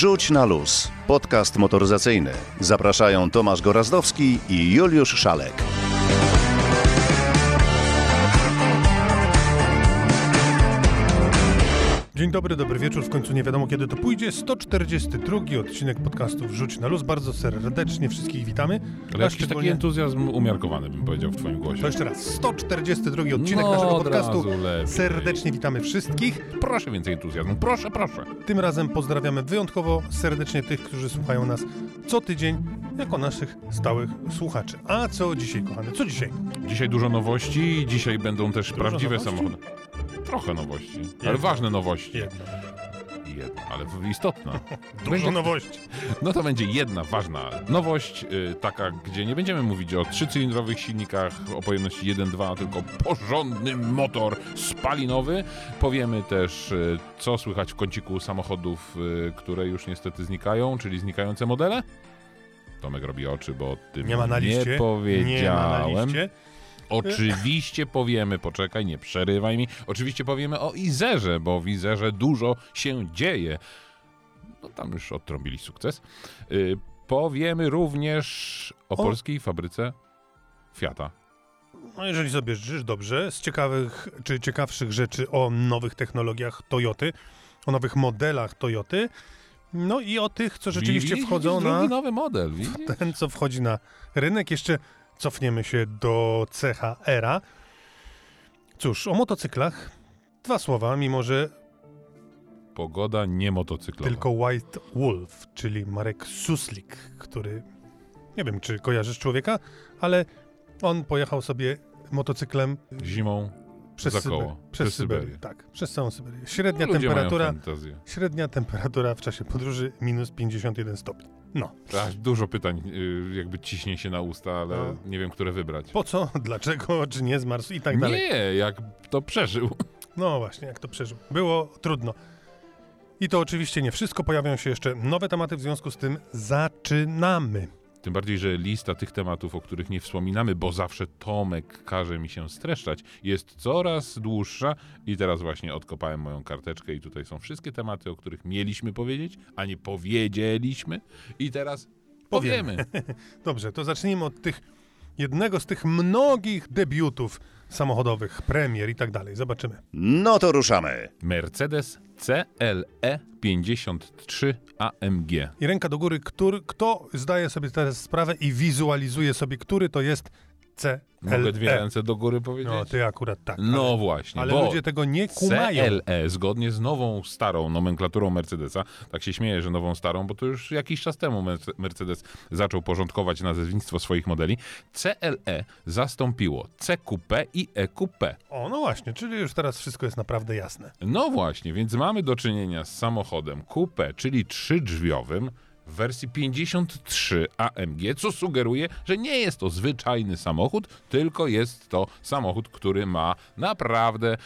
Wrzuć na luz. Podcast motoryzacyjny. Zapraszają Tomasz Gorazdowski i Juliusz Szalek. Dzień dobry, dobry wieczór. W końcu nie wiadomo kiedy to pójdzie. 142 odcinek podcastu Wrzuć na luz. Bardzo serdecznie wszystkich witamy. Ale jakiś taki entuzjazm umiarkowany bym powiedział w twoim głosie. To jeszcze raz. 142 odcinek No, naszego od podcastu. Serdecznie witamy wszystkich. Proszę więcej entuzjazmu, proszę, proszę. Tym razem pozdrawiamy wyjątkowo serdecznie tych, którzy słuchają nas co tydzień jako naszych stałych słuchaczy. A co dzisiaj, kochany? Co dzisiaj? Dzisiaj dużo nowości, dzisiaj będą też Dużo prawdziwe nowości? samochody. Trochę nowości, ale Jedno. ważne nowości. Jedno. Jedna, ale istotna. Dużo Będzie- nowości. No to będzie jedna ważna nowość, y, taka, gdzie nie będziemy mówić o trzycylindrowych silnikach o pojemności 1.2, tylko porządny motor spalinowy. Powiemy też, y, co słychać w kąciku samochodów, y, które już niestety znikają, czyli znikające modele. Tomek robi oczy, bo o tym Nie ma na liście. nie Nie ma na powiedziałem. liście. Oczywiście powiemy, poczekaj, nie przerywaj mi. Oczywiście powiemy o Izerze, bo w Izerze dużo się dzieje. No tam już odtrąbili sukces. Y, powiemy również o, O- polskiej fabryce Fiata. No jeżeli sobie życzysz dobrze, z ciekawych czy ciekawszych rzeczy o nowych technologiach Toyoty, o nowych modelach Toyoty, no i o tych, co rzeczywiście wchodzą widzisz, na Drugi nowy model, widzisz? ten, co wchodzi na rynek. Jeszcze cofniemy się do cecha Era. Cóż, o motocyklach dwa słowa, mimo że Pogoda nie motocyklowa. tylko White Wolf, czyli Marek Suslik, który nie wiem, czy kojarzysz człowieka, ale on pojechał sobie motocyklem Zimą przez, Za Syber- koło, przez przez Syberię. Syberię. Tak, przez całą Syberię. Średnia ludzie temperatura, średnia temperatura w czasie podróży minus 51 stopni. No. Tak, dużo pytań y, jakby ciśnie się na usta, ale No. nie wiem, które wybrać. Po co, dlaczego, czy nie zmarzł i tak dalej. Nie, jak to przeżył. No właśnie, jak to przeżył. Było trudno. I to oczywiście nie wszystko. Pojawią się jeszcze nowe tematy, w związku z tym zaczynamy. Tym bardziej, że lista tych tematów, o których nie wspominamy, bo zawsze Tomek każe mi się streszczać, jest coraz dłuższa i teraz właśnie odkopałem moją karteczkę i tutaj są wszystkie tematy, o których mieliśmy powiedzieć, a nie powiedzieliśmy i teraz Powiemy. powiemy. Dobrze, to zacznijmy od tych jednego z tych mnogich debiutów samochodowych, premier i tak dalej. Zobaczymy. No to ruszamy. Mercedes E CLE 53 AMG. I ręka do góry, który, kto zdaje sobie teraz sprawę i wizualizuje sobie, który to jest CLE. Mogę dwie ręce do góry powiedzieć? No, ty akurat tak. No ale, właśnie, ale ludzie tego nie kumają. CLE, zgodnie z nową, starą nomenklaturą Mercedesa, tak się śmieję, że nową, starą, bo to już jakiś czas temu Merce- Mercedes zaczął porządkować nazewnictwo swoich modeli, CLE zastąpiło CQP i EQP. O, no właśnie, czyli już teraz wszystko jest naprawdę jasne. No właśnie, więc mamy do czynienia z samochodem coupé, czyli trzydrzwiowym, w wersji 53 AMG, co sugeruje, że nie jest to zwyczajny samochód, tylko jest to samochód, który ma naprawdę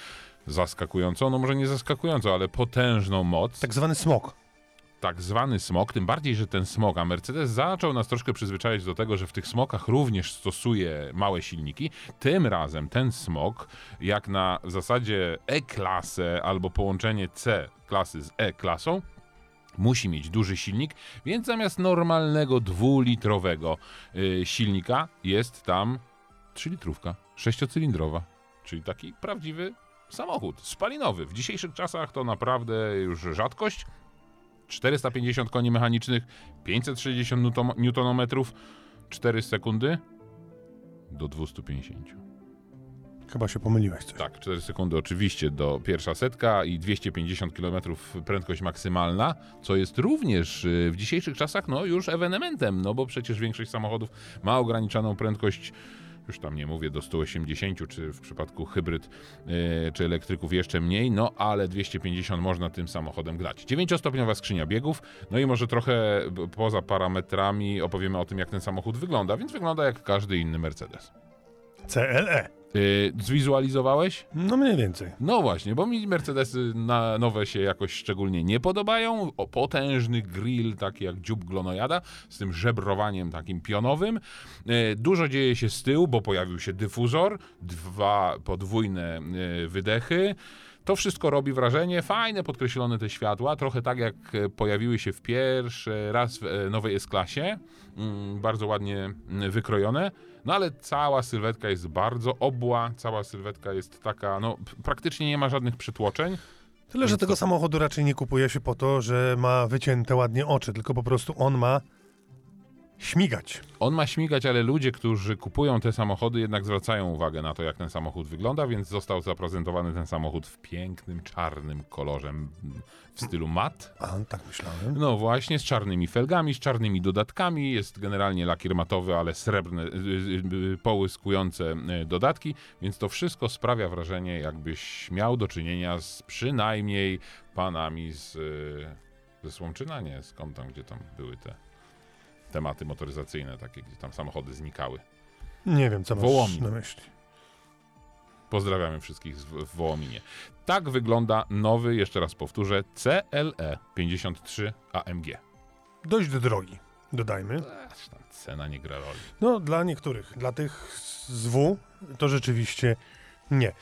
zaskakującą, no może nie zaskakującą, ale potężną moc, Tak zwany smog. tak zwany smog, tym bardziej, że ten smog, a Mercedes zaczął nas troszkę przyzwyczaić do tego, że w tych smokach również stosuje małe silniki. Tym razem ten smog, jak na zasadzie E-klasę albo połączenie C-klasy z E-klasą, musi mieć duży silnik, więc zamiast normalnego dwulitrowego y, silnika jest tam 3-litrówka, sześciocylindrowa, czyli taki prawdziwy samochód spalinowy. W dzisiejszych czasach to naprawdę już rzadkość. 450 koni mechanicznych, 560 newton- newtonometrów, 4 sekundy do 250. Chyba się pomyliłeś coś. Tak, 4 sekundy oczywiście do pierwsza setka i 250 km prędkość maksymalna, co jest również y, w dzisiejszych czasach no już ewenementem, no bo przecież większość samochodów ma ograniczoną prędkość już tam nie mówię do 180, czy w przypadku hybryd y, czy elektryków jeszcze mniej, no ale 250 można tym samochodem grać. 9-stopniowa skrzynia biegów, no i może trochę poza parametrami opowiemy o tym, jak ten samochód wygląda, więc wygląda jak każdy inny Mercedes. CLE. Y, zwizualizowałeś? No mniej więcej. No właśnie, bo mi Mercedesy na nowe się jakoś szczególnie nie podobają. O, potężny grill, taki jak dziób glonojada, z tym żebrowaniem takim pionowym. E, dużo dzieje się z tyłu, bo pojawił się dyfuzor, dwa podwójne e, wydechy. To wszystko robi wrażenie, fajne podkreślone te światła, trochę tak jak e, pojawiły się w pierwszy raz w e, nowej S-klasie, mm, bardzo ładnie mm, wykrojone, no ale cała sylwetka jest bardzo obła, cała sylwetka jest taka, no praktycznie nie ma żadnych przytłoczeń. Tyle, że tego samochodu raczej nie kupuje się po to, że ma wycięte ładnie oczy, tylko po prostu on ma śmigać. On ma śmigać, ale ludzie, którzy kupują te samochody, jednak zwracają uwagę na to, jak ten samochód wygląda, więc został zaprezentowany ten samochód w pięknym, czarnym kolorze w stylu mat. A, tak myślałem. No właśnie, z czarnymi felgami, z czarnymi dodatkami. Jest generalnie lakier matowy, ale srebrne, y, y, y, połyskujące dodatki, więc to wszystko sprawia wrażenie, jakbyś miał do czynienia z przynajmniej panami z, ze Słomczyna, nie, skąd tam, gdzie tam były te tematy motoryzacyjne, takie, gdzie tam samochody znikały. Nie wiem, co masz Wołomin. na myśli. Pozdrawiamy wszystkich w Wołominie. Tak wygląda nowy, jeszcze raz powtórzę, CLE 53 AMG. Dość drogi, dodajmy. Ech, tam cena nie gra roli. No, dla niektórych. Dla tych z W to rzeczywiście nie.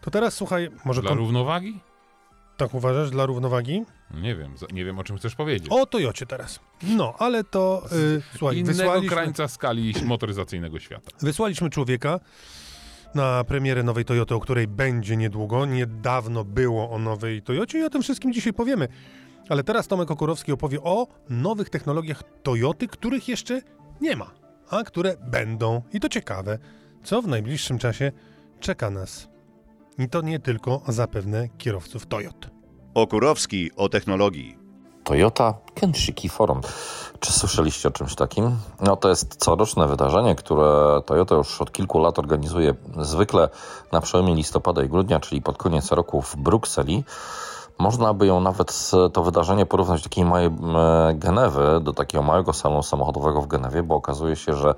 To teraz słuchaj, może Dla równowagi? Tak uważasz, dla równowagi? Nie wiem, nie wiem o czym chcesz powiedzieć. O Toyocie teraz. No, ale to y, słuchaj, Innego wysłaliśmy, krańca skali motoryzacyjnego świata. wysłaliśmy człowieka na premierę nowej Toyoty, o której będzie niedługo. Niedawno było o nowej Toyocie i o tym wszystkim dzisiaj powiemy. Ale teraz Tomek Okurowski opowie o nowych technologiach Toyoty, których jeszcze nie ma, a które będą. I to ciekawe, co w najbliższym czasie czeka nas. I to nie tylko zapewne kierowców Toyot. Okurowski o technologii. Toyota Kenshiki Forum. Czy słyszeliście o czymś takim? No to jest coroczne wydarzenie, które Toyota już od kilku lat organizuje zwykle na przełomie listopada i grudnia, czyli pod koniec roku w Brukseli. Można by ją nawet to wydarzenie porównać do takiej małej Genewy, do takiego małego salonu samochodowego w Genewie, bo okazuje się, że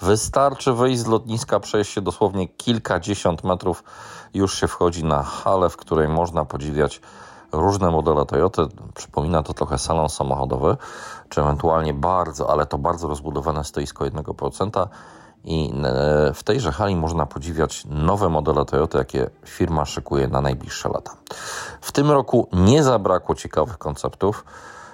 wystarczy wyjść z lotniska, przejść się dosłownie kilkadziesiąt metrów, już się wchodzi na halę, w której można podziwiać różne modele Toyoty. Przypomina to trochę salon samochodowy, czy ewentualnie bardzo, ale to bardzo rozbudowane stoisko 1%. I e, w tejże hali można podziwiać nowe modele Toyota, jakie firma szykuje na najbliższe lata. W tym roku nie zabrakło ciekawych konceptów.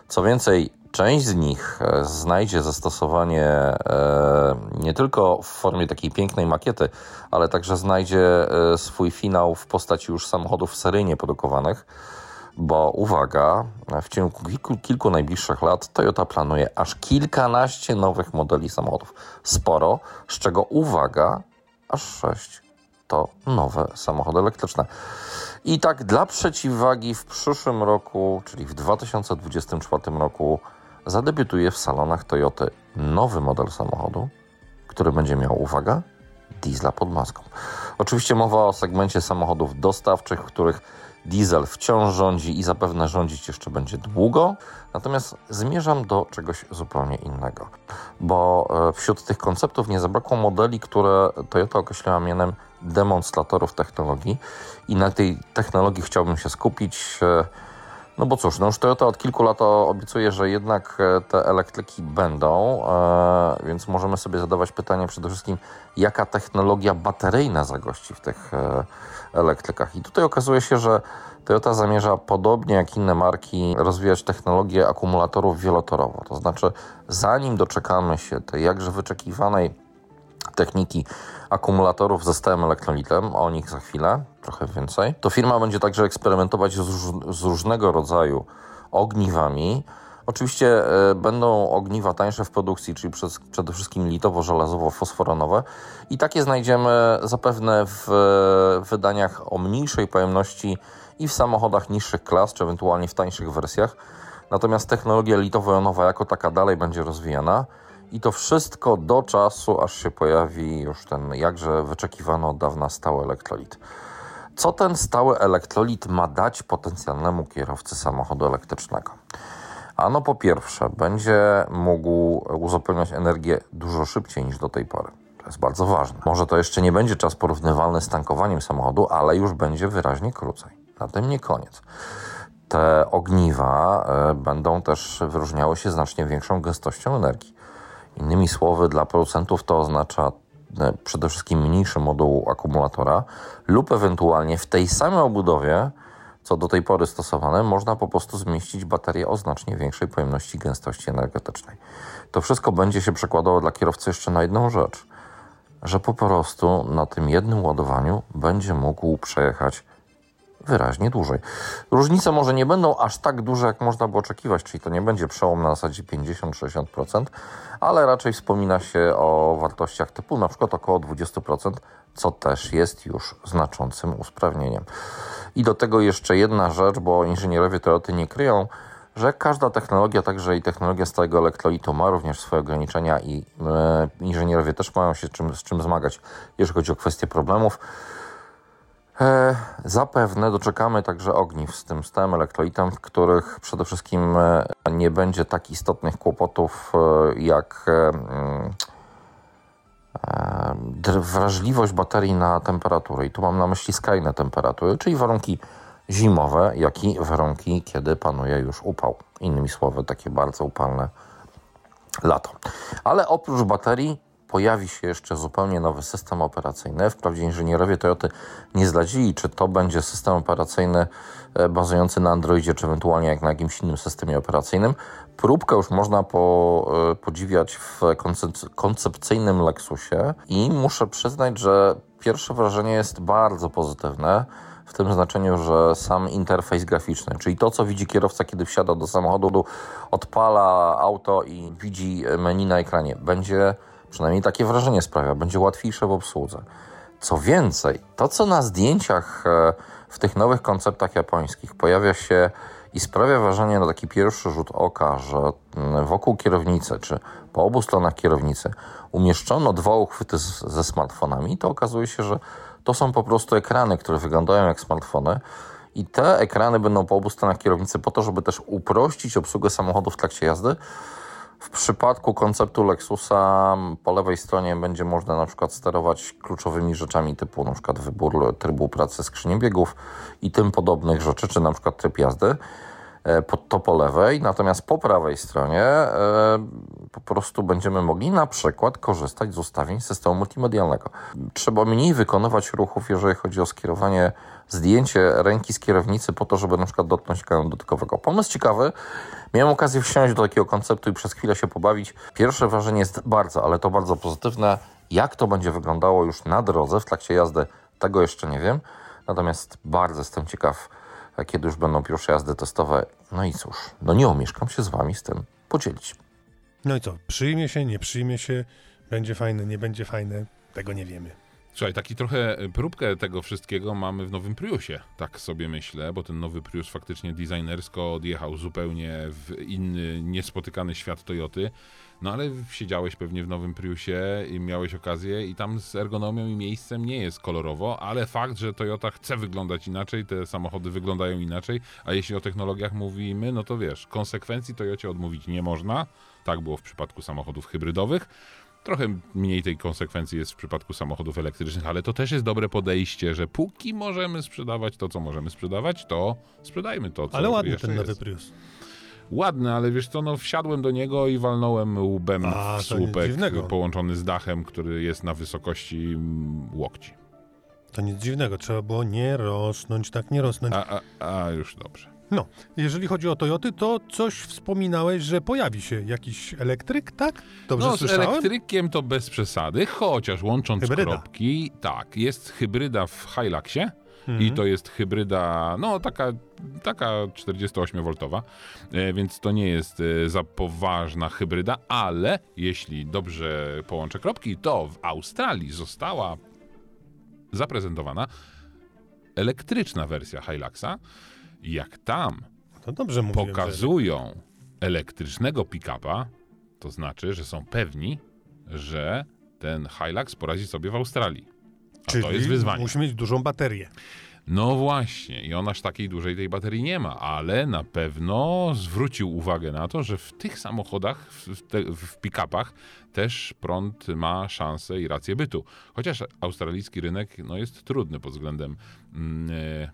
Co więcej, część z nich e, znajdzie zastosowanie e, nie tylko w formie takiej pięknej makiety, ale także znajdzie swój finał w postaci już samochodów seryjnie produkowanych bo uwaga, w ciągu kilku, kilku najbliższych lat Toyota planuje aż kilkanaście nowych modeli samochodów. Sporo, z czego uwaga, aż sześć to nowe samochody elektryczne. I tak dla przeciwwagi w przyszłym roku, czyli w 2024 roku, zadebiutuje w salonach Toyoty nowy model samochodu, który będzie miał, uwaga, diesla pod maską. Oczywiście mowa o segmencie samochodów dostawczych, w których diesel wciąż rządzi i zapewne rządzić jeszcze będzie długo. Natomiast zmierzam do czegoś zupełnie innego, bo e, wśród tych konceptów nie zabrakło modeli, które Toyota określiła mianem demonstratorów technologii i na tej technologii chciałbym się skupić. No bo cóż, no już Toyota od kilku lat obiecuje, że jednak e, te elektryki będą, e, więc możemy sobie zadawać pytanie przede wszystkim, jaka technologia bateryjna zagości w tych e, elektrykach. I tutaj okazuje się, że Toyota zamierza, podobnie jak inne marki, rozwijać technologię akumulatorów wielotorowo. To znaczy, zanim doczekamy się tej jakże wyczekiwanej techniki akumulatorów ze stałym elektrolitem, o nich za chwilę, trochę więcej, to firma będzie także eksperymentować z, z różnego rodzaju ogniwami. Oczywiście e, będą ogniwa tańsze w produkcji, czyli przez, przede wszystkim litowo-żelazowo-fosforonowe i takie znajdziemy zapewne w e, wydaniach o mniejszej pojemności i w samochodach niższych klas, czy ewentualnie w tańszych wersjach. Natomiast technologia litowo-jonowa jako taka dalej będzie rozwijana. I to wszystko do czasu, aż się pojawi już ten jakże wyczekiwany od dawna stały elektrolit. Co ten stały elektrolit ma dać potencjalnemu kierowcy samochodu elektrycznego? Ano po pierwsze, będzie mógł uzupełniać energię dużo szybciej niż do tej pory. To jest bardzo ważne. Może to jeszcze nie będzie czas porównywalny z tankowaniem samochodu, ale już będzie wyraźnie krócej. Na tym nie koniec. Te ogniwa e, będą też wyróżniały się znacznie większą gęstością energii. Innymi słowy, dla producentów to oznacza e, przede wszystkim mniejszy moduł akumulatora lub ewentualnie w tej samej obudowie co do tej pory stosowane, można po prostu zmieścić baterię o znacznie większej pojemności gęstości energetycznej. To wszystko będzie się przekładało dla kierowcy jeszcze na jedną rzecz, że po prostu na tym jednym ładowaniu będzie mógł przejechać wyraźnie dłużej. Różnice może nie będą aż tak duże, jak można by oczekiwać, czyli to nie będzie przełom na zasadzie 50-60%, ale raczej wspomina się o wartościach typu na przykład około 20%, co też jest już znaczącym usprawnieniem. I do tego jeszcze jedna rzecz, bo inżynierowie Toyoty nie kryją, że każda technologia, także i technologia stałego elektrolitu ma również swoje ograniczenia i e, inżynierowie też mają się czym, z czym zmagać, jeżeli chodzi o kwestie problemów. E, zapewne doczekamy także ogniw z tym stałym elektrolitem, w których przede wszystkim e, nie będzie tak istotnych kłopotów e, jak e, mm, wrażliwość baterii na temperaturę. I tu mam na myśli skrajne temperatury, czyli warunki zimowe, jak i warunki, kiedy panuje już upał. Innymi słowy, takie bardzo upalne lato. Ale oprócz baterii pojawi się jeszcze zupełnie nowy system operacyjny. Wprawdzie inżynierowie Toyoty nie zdradzili, czy to będzie system operacyjny e, bazujący na Androidzie, czy ewentualnie jak na jakimś innym systemie operacyjnym. Próbkę już można po, e, podziwiać w koncep- koncepcyjnym Lexusie i muszę przyznać, że pierwsze wrażenie jest bardzo pozytywne w tym znaczeniu, że sam interfejs graficzny, czyli to, co widzi kierowca, kiedy wsiada do samochodu, odpala auto i widzi menu na ekranie, będzie przynajmniej takie wrażenie sprawia, będzie łatwiejsze w obsłudze. Co więcej, to, co na zdjęciach e, w tych nowych konceptach japońskich pojawia się i sprawia wrażenie na taki pierwszy rzut oka, że mm, wokół kierownicy, czy po obu stronach kierownicy umieszczono dwa uchwyty ze smartfonami, to okazuje się, że to są po prostu ekrany, które wyglądają jak smartfony. I te ekrany będą po obu stronach kierownicy po to, żeby też uprościć obsługę samochodu w trakcie jazdy. W przypadku konceptu Lexusa po lewej stronie będzie można na przykład sterować kluczowymi rzeczami typu na przykład wybór trybu pracy skrzyni biegów i tym podobnych rzeczy, czy na przykład tryb jazdy. E, To po lewej, natomiast po prawej stronie e, po prostu będziemy mogli na przykład korzystać z ustawień systemu multimedialnego. Trzeba mniej wykonywać ruchów, jeżeli chodzi o skierowanie, zdjęcie ręki z kierownicy po to, żeby na przykład dotknąć ekranu dotykowego. Pomysł ciekawy. Miałem okazję wsiąść do takiego konceptu i przez chwilę się pobawić. Pierwsze wrażenie jest bardzo, ale to bardzo pozytywne. Jak to będzie wyglądało już na drodze w trakcie jazdy, tego jeszcze nie wiem. Natomiast bardzo jestem ciekaw, kiedy już będą pierwsze jazdy testowe. No i cóż, no nie omieszkam się z Wami z tym podzielić. No i co, przyjmie się, nie przyjmie się, będzie fajne, nie będzie fajne, tego nie wiemy. Słuchaj, taki trochę próbkę tego wszystkiego mamy w nowym Priusie, tak sobie myślę, bo ten nowy Prius faktycznie designersko odjechał zupełnie w inny, niespotykany świat Toyoty. No ale siedziałeś pewnie w nowym Priusie i miałeś okazję i tam z ergonomią i miejscem nie jest kolorowo, ale fakt, że Toyota chce wyglądać inaczej, te samochody wyglądają inaczej, a jeśli o technologiach mówimy, no to wiesz, konsekwencji Toyocie odmówić nie można. Tak było w przypadku samochodów hybrydowych. Trochę mniej tej konsekwencji jest w przypadku samochodów elektrycznych, ale to też jest dobre podejście, że póki możemy sprzedawać to, co możemy sprzedawać, to sprzedajmy to, co Ale ładny ten nowy. Prius. Ładny, ale wiesz co, no wsiadłem do niego i walnąłem łbem A, w słupek połączony z dachem, który jest na wysokości mm, łokci. To nic dziwnego, trzeba było nie rosnąć, tak nie rosnąć. A, a, a już dobrze. No, jeżeli chodzi o Toyoty, to coś wspominałeś, że pojawi się jakiś elektryk, tak? Dobrze no, z słyszałem? elektrykiem to bez przesady, chociaż łącząc Hybryda. kropki, tak, jest hybryda w Hiluxie Mhm. i to jest hybryda, no taka, taka 48V, e, więc to nie jest e, za poważna hybryda, ale jeśli dobrze połączę kropki, to w Australii została zaprezentowana elektryczna wersja Hiluxa. Jak tam To dobrze mówiłem, że... pokazują elektrycznego pick-upa, to znaczy, że są pewni, że ten Hilux poradzi sobie w Australii. A Czyli to jest wyzwanie. musi mieć dużą baterię. No właśnie, i on aż takiej dużej tej baterii nie ma, ale na pewno zwrócił uwagę na to, że w tych samochodach, w, te, w pick-upach też prąd ma szansę i rację bytu. Chociaż australijski rynek no, jest trudny pod względem. Mm, e,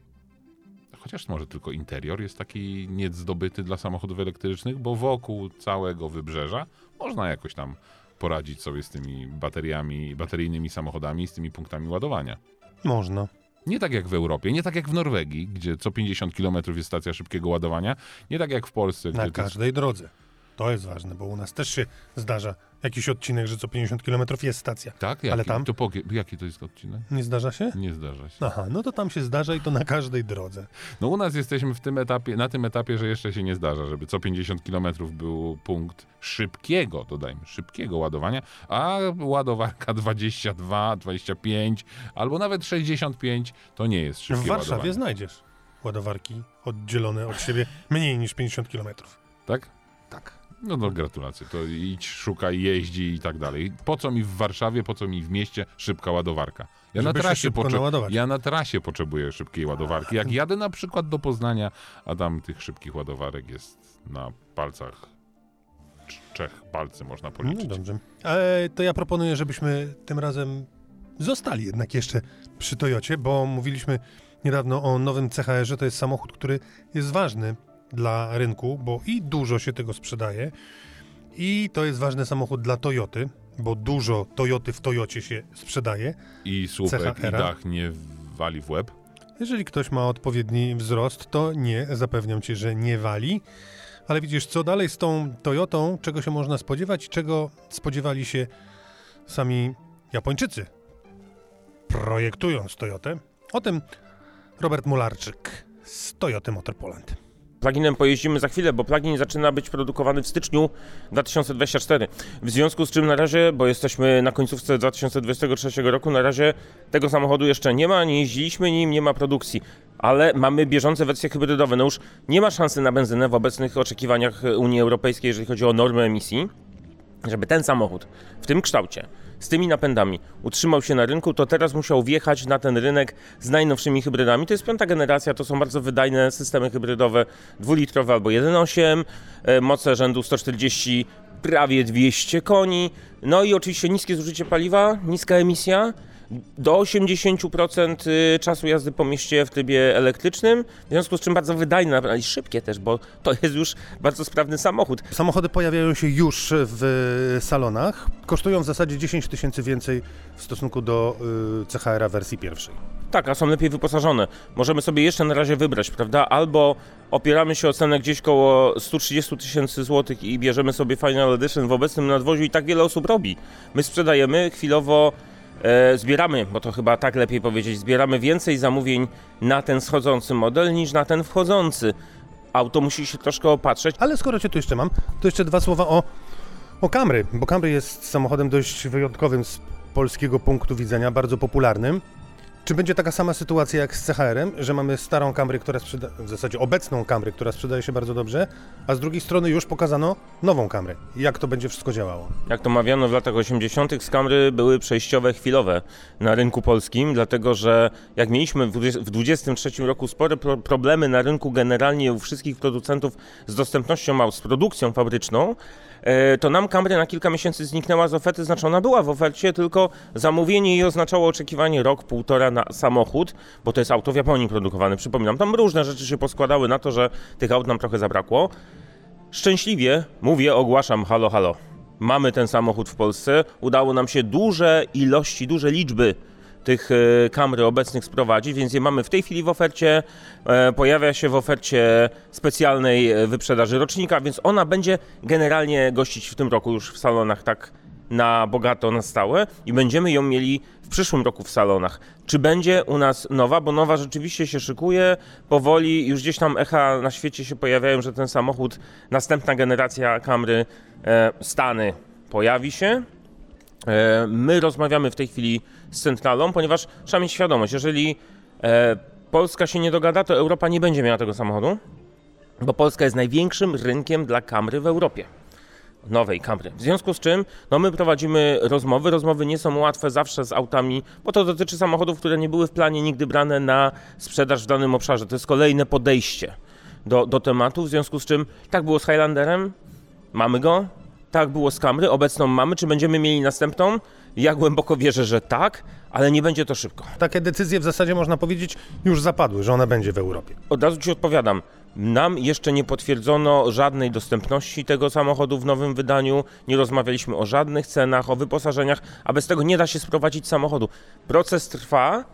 chociaż może tylko interior jest taki niezdobyty dla samochodów elektrycznych, bo wokół całego wybrzeża można jakoś tam poradzić sobie z tymi bateriami, bateryjnymi samochodami, z tymi punktami ładowania. Można. Nie tak jak w Europie, nie tak jak w Norwegii, gdzie co 50 km jest stacja szybkiego ładowania, nie tak jak w Polsce, Na gdzie to każdej drodze. To jest ważne, bo u nas też się zdarza jakiś odcinek, że co 50 km jest stacja. Tak? Jaki? Ale tam? To powie, jaki to jest odcinek? Nie zdarza się? Nie zdarza się. Aha, no to tam się zdarza i to na każdej drodze. No u nas jesteśmy w tym etapie, na tym etapie, że jeszcze się nie zdarza, żeby co 50 km był punkt szybkiego, dodajmy, szybkiego ładowania, a ładowarka 22, 25 albo nawet 65 to nie jest szybkie W Warszawie ładowanie. znajdziesz ładowarki oddzielone od siebie mniej niż 50 km. Tak? Tak. No to gratulacje. To idź, szukaj, jeździ i tak dalej. Po co mi w Warszawie, po co mi w mieście szybka ładowarka? Ja na, Żeby trasie potrze- ja na trasie potrzebuję szybkiej ładowarki. Jak jadę na przykład do Poznania, a tam tych szybkich ładowarek jest na palcach trzech palcy można No policzyć. dobrze. E, to ja proponuję, żebyśmy tym razem zostali jednak jeszcze przy Toyocie, bo mówiliśmy niedawno o nowym CHR-ze. To jest samochód, który jest ważny dla rynku, bo i dużo się tego sprzedaje, i to jest ważny samochód dla Toyoty, bo dużo Toyoty w Toyocie się sprzedaje. I słupek, i dach nie wali w łeb. Jeżeli ktoś ma odpowiedni wzrost, to nie, zapewniam cię, że nie wali. Ale widzisz, co dalej z tą Toyotą, czego się można spodziewać, czego spodziewali się sami Japończycy, projektując Toyotę. O tym Robert Mularczyk z Toyoty Motor Poland. Pluginem pojeździmy za chwilę, bo plugin zaczyna być produkowany w styczniu 2024. W związku z czym na razie, bo jesteśmy na końcówce 2023 roku, na razie tego samochodu jeszcze nie ma, nie jeździliśmy nim, nie ma produkcji. Ale mamy bieżące wersje hybrydowe. No już nie ma szansy na benzynę w obecnych oczekiwaniach Unii Europejskiej, jeżeli chodzi o normy emisji. Żeby ten samochód w tym kształcie, z tymi napędami utrzymał się na rynku, to teraz musiał wjechać na ten rynek z najnowszymi hybrydami. To jest piąta generacja, to są bardzo wydajne systemy hybrydowe, dwulitrowe albo 1.8, e, moce rzędu 140, prawie 200 koni. No i oczywiście niskie zużycie paliwa, niska emisja. Do 80% y, czasu jazdy po mieście w trybie elektrycznym, w związku z czym bardzo wydajne, i szybkie też, bo to jest już bardzo sprawny samochód. Samochody pojawiają się już w salonach. Kosztują w zasadzie 10 tysięcy więcej w stosunku do y, CHR-a wersji pierwszej. Tak, a są lepiej wyposażone. Możemy sobie jeszcze na razie wybrać, prawda? Albo opieramy się o cenę gdzieś koło 130 tysięcy złotych i bierzemy sobie Final Edition w obecnym nadwoziu i tak wiele osób robi. My sprzedajemy chwilowo, zbieramy, bo to chyba tak lepiej powiedzieć, zbieramy więcej zamówień na ten schodzący model niż na ten wchodzący. Auto musi się troszkę opatrzeć. Ale skoro cię tu jeszcze mam, to jeszcze dwa słowa o, o Camry, bo Camry jest samochodem dość wyjątkowym z polskiego punktu widzenia, bardzo popularnym. Czy będzie taka sama sytuacja jak z CHR-em, że mamy starą Camry, która sprzeda... w zasadzie obecną Camry, która sprzedaje się bardzo dobrze, a z drugiej strony już pokazano nową Camry. Jak to będzie wszystko działało? Jak to mawiano w latach 80., skamry były przejściowe, chwilowe na rynku polskim, dlatego że jak mieliśmy w 20 w 23 roku spore pro problemy na rynku generalnie u wszystkich producentów z dostępnością aut, z produkcją fabryczną, to nam Camry na kilka miesięcy zniknęła z oferty, znaczy ona była w ofercie, tylko zamówienie jej oznaczało oczekiwanie rok, półtora na samochód, bo to jest auto w Japonii produkowane, przypominam. Tam różne rzeczy się poskładały na to, że tych aut nam trochę zabrakło. Szczęśliwie mówię, ogłaszam halo, halo. Mamy ten samochód w Polsce. Udało nam się duże ilości, duże liczby tych e, Camry obecnych sprowadzić, więc je mamy w tej chwili w ofercie. E, Pojawia się w ofercie specjalnej e, wyprzedaży rocznika, więc ona będzie generalnie gościć w tym roku już w salonach tak na bogato, na stałe i będziemy ją mieli w przyszłym roku w salonach. Czy będzie u nas nowa? Bo nowa rzeczywiście się szykuje powoli, już gdzieś tam echa na świecie się pojawiają, że ten samochód, następna generacja Camry e, Stany pojawi się. E, My rozmawiamy w tej chwili z centralą, ponieważ trzeba mieć świadomość, jeżeli e, Polska się nie dogada, to Europa nie będzie miała tego samochodu, bo Polska jest największym rynkiem dla Camry w Europie. Nowej Camry. W związku z czym no my prowadzimy rozmowy. Rozmowy nie są łatwe zawsze z autami, bo to dotyczy samochodów, które nie były w planie nigdy brane na sprzedaż w danym obszarze. To jest kolejne podejście do, do tematu. W związku z czym tak było z Highlanderem, mamy go. Tak było z Camry, obecną mamy. Czy będziemy mieli następną? Ja głęboko wierzę, że tak, ale nie będzie to szybko. Takie decyzje w zasadzie można powiedzieć już zapadły, że ona będzie w Europie. Od razu Ci odpowiadam. Nam jeszcze nie potwierdzono żadnej dostępności tego samochodu w nowym wydaniu. Nie rozmawialiśmy o żadnych cenach, o wyposażeniach, a bez tego nie da się sprowadzić samochodu. Proces trwa.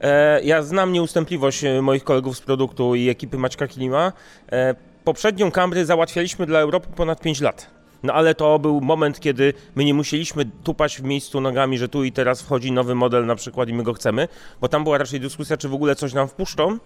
E, ja znam nieustępliwość e, moich kolegów z produktu i ekipy Maćka Klima. E, poprzednią Camry załatwialiśmy dla Europy ponad 5 lat. No ale to był moment, kiedy my nie musieliśmy tupać w miejscu nogami, że tu i teraz wchodzi nowy model na przykład i my go chcemy, bo tam była raczej dyskusja, czy w ogóle coś nam wpuszczą,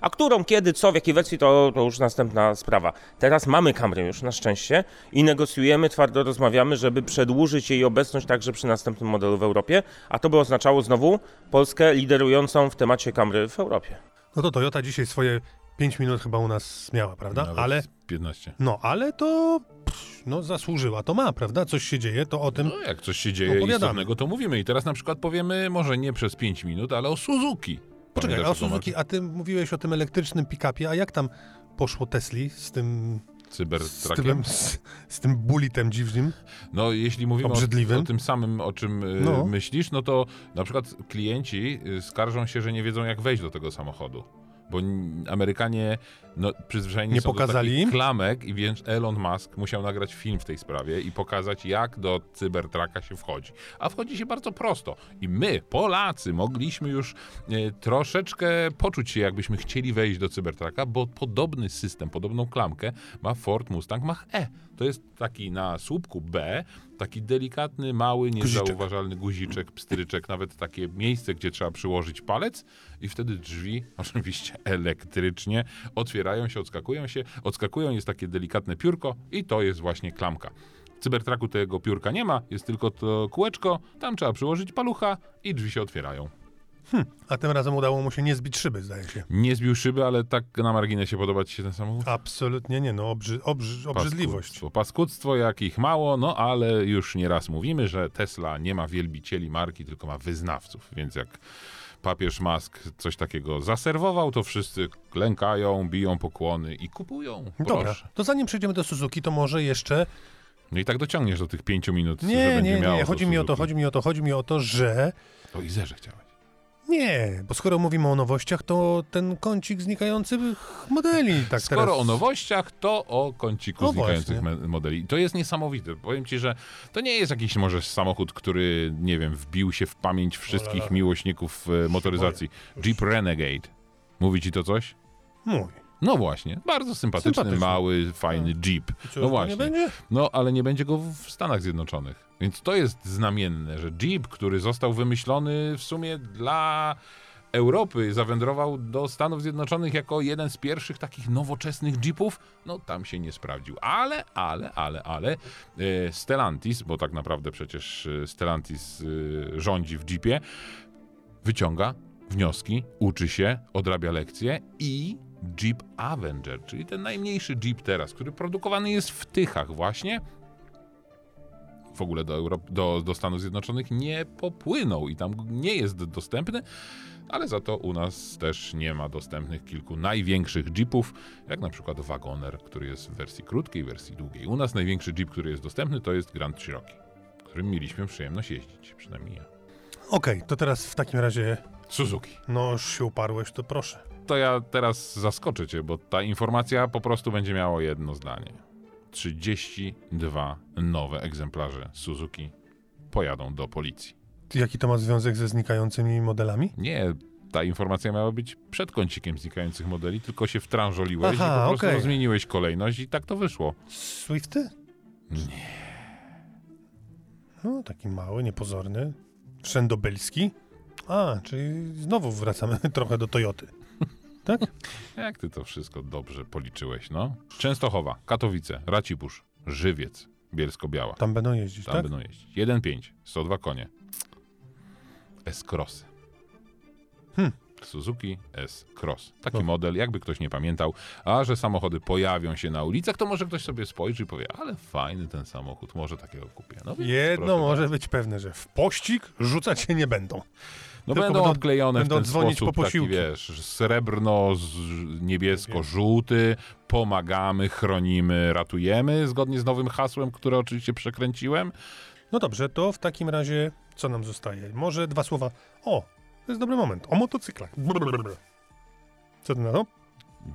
a którą, kiedy, co, w jakiej wersji, to, to już następna sprawa. Teraz mamy Camry już, na szczęście, i negocjujemy, twardo rozmawiamy, żeby przedłużyć jej obecność także przy następnym modelu w Europie, a to by oznaczało znowu Polskę liderującą w temacie Camry w Europie. No to Toyota dzisiaj swoje 5 minut chyba u nas miała, prawda? Nawet Ale, 15. no, ale to pff, no, zasłużyła, to ma, prawda? Coś się dzieje, to o tym... No jak coś się dzieje istotnego, to mówimy. I teraz na przykład powiemy, może nie przez 5 minut, ale o Suzuki. Poczekaj, a to Suzuki, a ty mówiłeś o tym elektrycznym pick-upie, a jak tam poszło Tesli z tym, z tym, z, z tym bulitem dziwnym? No, jeśli mówimy o, o tym samym, o czym y, No. myślisz, no to na przykład klienci y, skarżą się, że nie wiedzą, jak wejść do tego samochodu. Bo Amerykanie no, przyzwyczajeni Nie są pokazali do takich klamek i więc Elon Musk musiał nagrać film w tej sprawie i pokazać, jak do cybertraka się wchodzi. A wchodzi się bardzo prosto. I my, Polacy, mogliśmy już e, troszeczkę poczuć się, jakbyśmy chcieli wejść do cybertraka, bo podobny system, podobną klamkę ma Ford Mustang Mach-E. To jest taki na słupku B, taki delikatny, mały, niezauważalny guziczek, pstryczek, nawet takie miejsce, gdzie trzeba przyłożyć palec i wtedy drzwi, oczywiście elektrycznie, otwierają się, odskakują się. Odskakują, jest takie delikatne piórko i to jest właśnie klamka. W cybertraku tego piórka nie ma, jest tylko to kółeczko, tam trzeba przyłożyć palucha i drzwi się otwierają. A tym razem udało mu się nie zbić szyby, zdaje się. Nie zbił szyby, ale tak na marginesie podoba ci się ten samochód? Absolutnie nie, no obrzy, obrzy, obrzydliwość. Paskudztwo, paskudztwo jakich mało, no ale już nieraz mówimy, że Tesla nie ma wielbicieli marki, tylko ma wyznawców, więc jak papież Musk coś takiego zaserwował, to wszyscy klękają, biją pokłony i kupują. Dobra, Proszę. to zanim przejdziemy do Suzuki, to może jeszcze... No i tak dociągniesz do tych pięciu minut, że Nie, będzie nie, miało nie, to chodzi mi o to, chodzi mi o to, chodzi mi o to, że... O Izerze chciałeś. Nie, bo skoro mówimy o nowościach, to ten kącik znikających modeli, tak Skoro teraz... o nowościach, to o kąciku No znikających właśnie. modeli. To jest niesamowite. Powiem ci, że to nie jest jakiś może samochód, który, nie wiem, wbił się w pamięć wszystkich miłośników e, motoryzacji. Jeep Renegade. Mówi ci to coś? Mówi. No właśnie, bardzo sympatyczny, Sympatyczny. mały, fajny Jeep. I co, No właśnie. No, ale nie będzie go w Stanach Zjednoczonych. Więc to jest znamienne, że Jeep, który został wymyślony w sumie dla Europy, zawędrował do Stanów Zjednoczonych jako jeden z pierwszych takich nowoczesnych Jeepów, no tam się nie sprawdził. Ale, ale, ale, ale e, Stellantis, bo tak naprawdę przecież e, Stellantis e, rządzi w Jeepie, wyciąga wnioski, uczy się, odrabia lekcje i Jeep Avenger, czyli ten najmniejszy Jeep teraz, który produkowany jest w Tychach właśnie, w ogóle do, Europ- do, do Stanów Zjednoczonych nie popłynął i tam nie jest dostępny, ale za to u nas też nie ma dostępnych kilku największych Jeepów, jak na przykład Wagoner, który jest w wersji krótkiej, wersji długiej. U nas największy Jeep, który jest dostępny, to jest Grand Cherokee, którym mieliśmy przyjemność jeździć, przynajmniej ja. Okej, to teraz w takim razie, Suzuki. no już się uparłeś, to proszę. To ja teraz zaskoczę cię, bo ta informacja po prostu będzie miała jedno zdanie. 32 nowe egzemplarze Suzuki pojadą do policji. Jaki to ma związek ze znikającymi modelami? Nie, ta informacja miała być przed kącikiem znikających modeli, tylko się wtrążoliłeś Aha, i po prostu okej. zmieniłeś kolejność i tak to wyszło. Swifty? Nie. No, taki mały, niepozorny. Wszędobylski. A, czyli znowu wracamy trochę do Toyoty. Tak? Jak ty to wszystko dobrze policzyłeś, no? Częstochowa, Katowice, Racibórz, Żywiec, Bielsko-Biała. Tam będą jeździć, Tam tak? będą jeździć. 1.5, 102 konie. S-Crossy. Hmm. Suzuki S-Cross. Taki No. model, jakby ktoś nie pamiętał, a że samochody pojawią się na ulicach, to może ktoś sobie spojrzy i powie, ale fajny ten samochód, może takiego kupię. No, Jedno może bardzo. być pewne, że w pościg rzucać się nie będą. No tylko będą odklejone będą w ten dzwonić sposób, po taki posiłki. wiesz, srebrno, niebiesko-żółty, pomagamy, chronimy, ratujemy, zgodnie z nowym hasłem, które oczywiście przekręciłem. No dobrze, to w takim razie co nam zostaje? Może dwa słowa. O, to jest dobry moment. O motocyklach. Brrr. Co ty na to?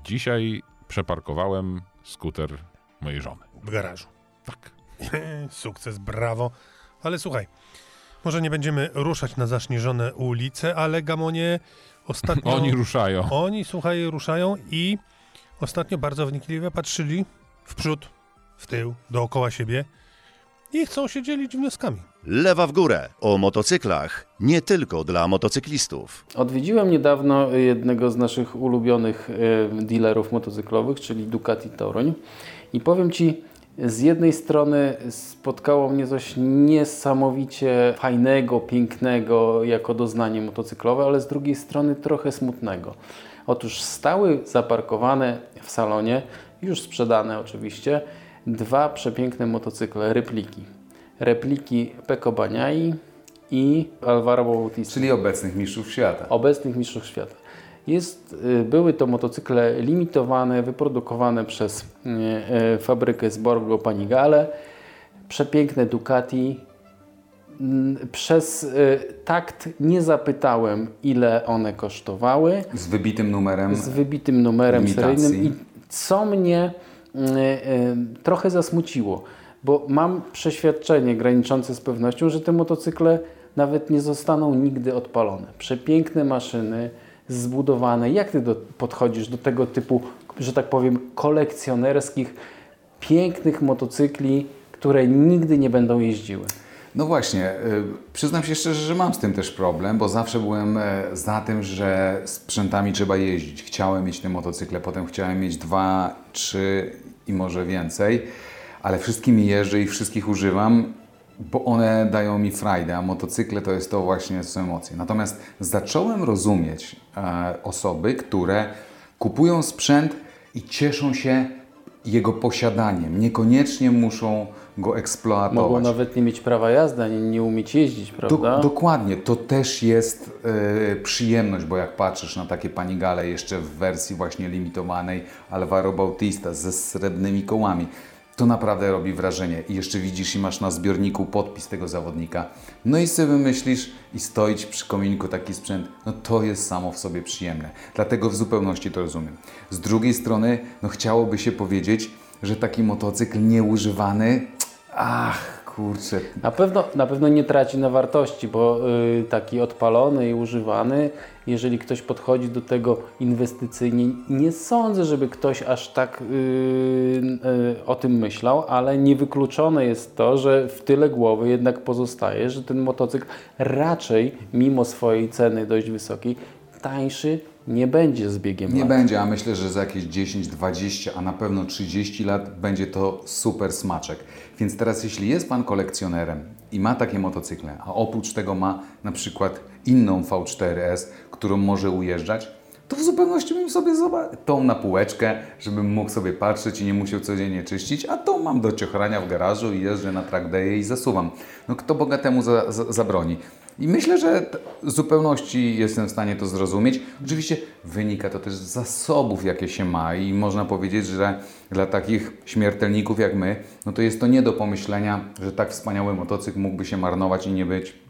Dzisiaj przeparkowałem skuter mojej żony. W garażu. Tak. Sukces, brawo. Ale słuchaj, może nie będziemy ruszać na zaśnieżone ulice, ale Gamonie, Ostatnio Oni ruszają. Oni, słuchaj, ruszają i ostatnio bardzo wnikliwie patrzyli w przód, w tył, dookoła siebie i chcą się dzielić wnioskami. Lewa w górę o motocyklach nie tylko dla motocyklistów. Odwiedziłem niedawno jednego z naszych ulubionych e, dealerów motocyklowych, czyli Ducati Toruń. I powiem Ci, z jednej strony spotkało mnie coś niesamowicie fajnego, pięknego jako doznanie motocyklowe, ale z drugiej strony trochę smutnego. Otóż stały zaparkowane w salonie, już sprzedane oczywiście, dwa przepiękne motocykle, repliki. Repliki Peko Baniai i Alvaro Bautista Czyli obecnych mistrzów świata. obecnych mistrzów świata. Jest, y, były to motocykle limitowane, wyprodukowane przez y, y, fabrykę z Borgo Panigale. Przepiękne Ducati. Przez takt nie zapytałem, ile one kosztowały Z wybitym numerem. z wybitym numerem Limitacji. seryjnym i co mnie trochę zasmuciło, bo mam przeświadczenie graniczące z pewnością, że te motocykle nawet nie zostaną nigdy odpalone. Przepiękne maszyny, zbudowane. Jak ty do, podchodzisz do tego typu, że tak powiem, kolekcjonerskich, pięknych motocykli, które nigdy nie będą jeździły? No właśnie, y, przyznam się szczerze, że mam z tym też problem, bo zawsze byłem e, za tym, że sprzętami trzeba jeździć. Chciałem mieć te motocykle, potem chciałem mieć dwa, trzy i może więcej, ale wszystkimi jeżdżę i wszystkich używam, bo one dają mi frajdę, a motocykle to jest to właśnie, co emocje. Natomiast zacząłem rozumieć osoby, które kupują sprzęt i cieszą się jego posiadaniem. Niekoniecznie muszą go eksploatować. Mogą nawet nie mieć prawa jazdy, ani nie umieć jeździć, prawda? Do, dokładnie, to też jest e, przyjemność, bo jak patrzysz na takie panigale jeszcze w wersji właśnie limitowanej Alvaro Bautista ze srebrnymi kołami, to naprawdę robi wrażenie. I jeszcze widzisz i masz na zbiorniku podpis tego zawodnika. No i sobie myślisz i stoić przy kominku taki sprzęt, no to jest samo w sobie przyjemne. Dlatego w zupełności to rozumiem. Z drugiej strony, no chciałoby się powiedzieć, że taki motocykl nieużywany, ach kurczę, Na pewno, na pewno nie traci na wartości, bo y, taki odpalony i używany, jeżeli ktoś podchodzi do tego inwestycyjnie, nie sądzę, żeby ktoś aż tak y, y, o tym myślał, ale niewykluczone jest to, że w tyle głowy jednak pozostaje, że ten motocykl raczej, mimo swojej ceny dość wysokiej, tańszy nie będzie z biegiem Nie lat. będzie, a myślę, że za jakieś 10, 20, a na pewno 30 lat będzie to super smaczek. Więc teraz, jeśli jest Pan kolekcjonerem i ma takie motocykle, a oprócz tego ma na przykład inną V4S, którą może ujeżdżać, to w zupełności bym sobie zobaczył tą na półeczkę, żebym mógł sobie patrzeć i nie musiał codziennie czyścić, a tą mam do ciochrania w garażu i jeżdżę na track day'e i zasuwam. No kto bogatemu za, za, zabroni? I myślę, że w zupełności jestem w stanie to zrozumieć. Oczywiście wynika to też z zasobów, jakie się ma i można powiedzieć, że dla takich śmiertelników jak my, no to jest to nie do pomyślenia, że tak wspaniały motocykl mógłby się marnować i nie być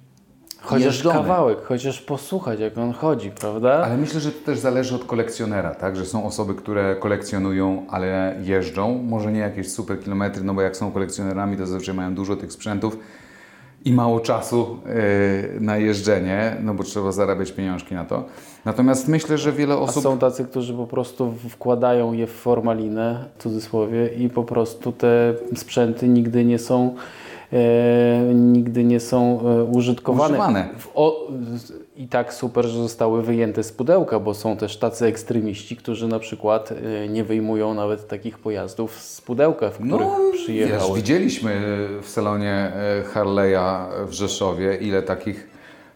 Chociaż jeżdżony. kawałek, chociaż posłuchać, jak on chodzi, prawda? Ale myślę, że to też zależy od kolekcjonera, tak? Że są osoby, które kolekcjonują, ale jeżdżą. Może nie jakieś super kilometry, no bo jak są kolekcjonerami, to zazwyczaj mają dużo tych sprzętów i mało czasu yy, na jeżdżenie, no bo trzeba zarabiać pieniążki na to. Natomiast myślę, że wiele A osób... są tacy, którzy po prostu wkładają je w formalinę, w cudzysłowie, i po prostu te sprzęty nigdy nie są, e, nigdy nie są e, użytkowane. Używane. O, I tak super, że zostały wyjęte z pudełka, bo są też tacy ekstremiści, którzy na przykład e, nie wyjmują nawet takich pojazdów z pudełka, w których No, wiesz, przyjechały. widzieliśmy w salonie e, Harley'a w Rzeszowie, ile takich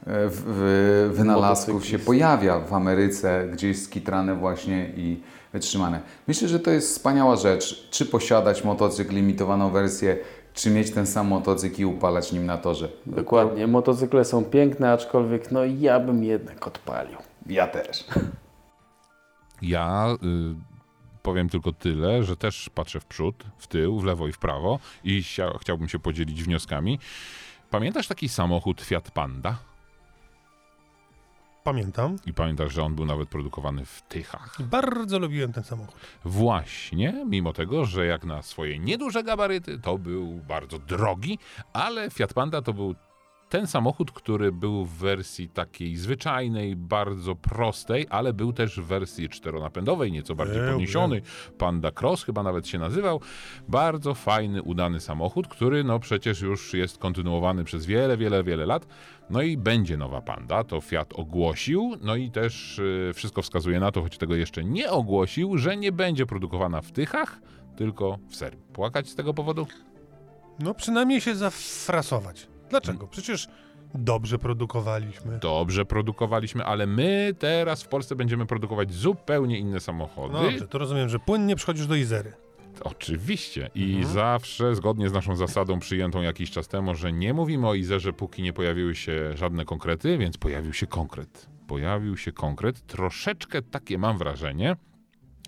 e, w- w- wynalazków się pojawia w Ameryce, gdzieś skitrane właśnie i wytrzymane. Myślę, że to jest wspaniała rzecz, czy posiadać motocykl, limitowaną wersję, czy mieć ten sam motocykl i upalać nim na torze. Dokładnie. Motocykle są piękne, aczkolwiek no ja bym jednak odpalił. Ja też. Ja y, powiem tylko tyle, że też patrzę w przód, w tył, w lewo i w prawo i chcia, chciałbym się podzielić wnioskami. Pamiętasz taki samochód Fiat Panda? Pamiętam. I pamiętasz, że on był nawet produkowany w Tychach. Bardzo lubiłem ten samochód. Właśnie, mimo tego, że jak na swoje nieduże gabaryty, to był bardzo drogi, ale Fiat Panda to był ten samochód, który był w wersji takiej zwyczajnej, bardzo prostej, ale był też w wersji czteronapędowej, nieco bardziej Był, podniesionej. Panda Cross chyba nawet się nazywał. Bardzo fajny, udany samochód, który no przecież już jest kontynuowany przez wiele, wiele, wiele lat. No i będzie nowa Panda, to Fiat ogłosił, no i też y, wszystko wskazuje na to, choć tego jeszcze nie ogłosił, że nie będzie produkowana w Tychach, tylko w Serbii. Płakać z tego powodu? No przynajmniej się zafrasować. Dlaczego? Przecież dobrze produkowaliśmy. Dobrze produkowaliśmy, ale my teraz w Polsce będziemy produkować zupełnie inne samochody. No dobrze, to rozumiem, że płynnie przychodzisz do Izery. Oczywiście. I zawsze zgodnie z naszą zasadą przyjętą jakiś czas temu, że nie mówimy o Izerze, póki nie pojawiły się żadne konkrety, więc pojawił się konkret. Pojawił się konkret. Troszeczkę takie mam wrażenie,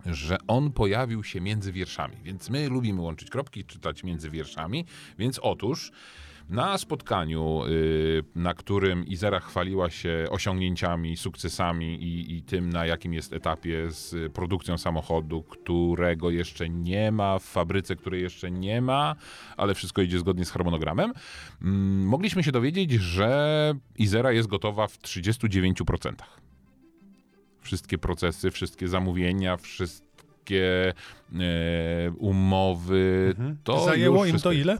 że on pojawił się między wierszami. Więc my lubimy łączyć kropki, czytać między wierszami. Więc otóż na spotkaniu, y, na którym Izera chwaliła się osiągnięciami, sukcesami i, i tym, na jakim jest etapie z produkcją samochodu, którego jeszcze nie ma, w fabryce, której jeszcze nie ma, ale wszystko idzie zgodnie z harmonogramem, mm, mogliśmy się dowiedzieć, że Izera jest gotowa w 39%. Wszystkie procesy, wszystkie zamówienia, wszystkie e, umowy, to Mhm. Zajęło już im wszystko to ile?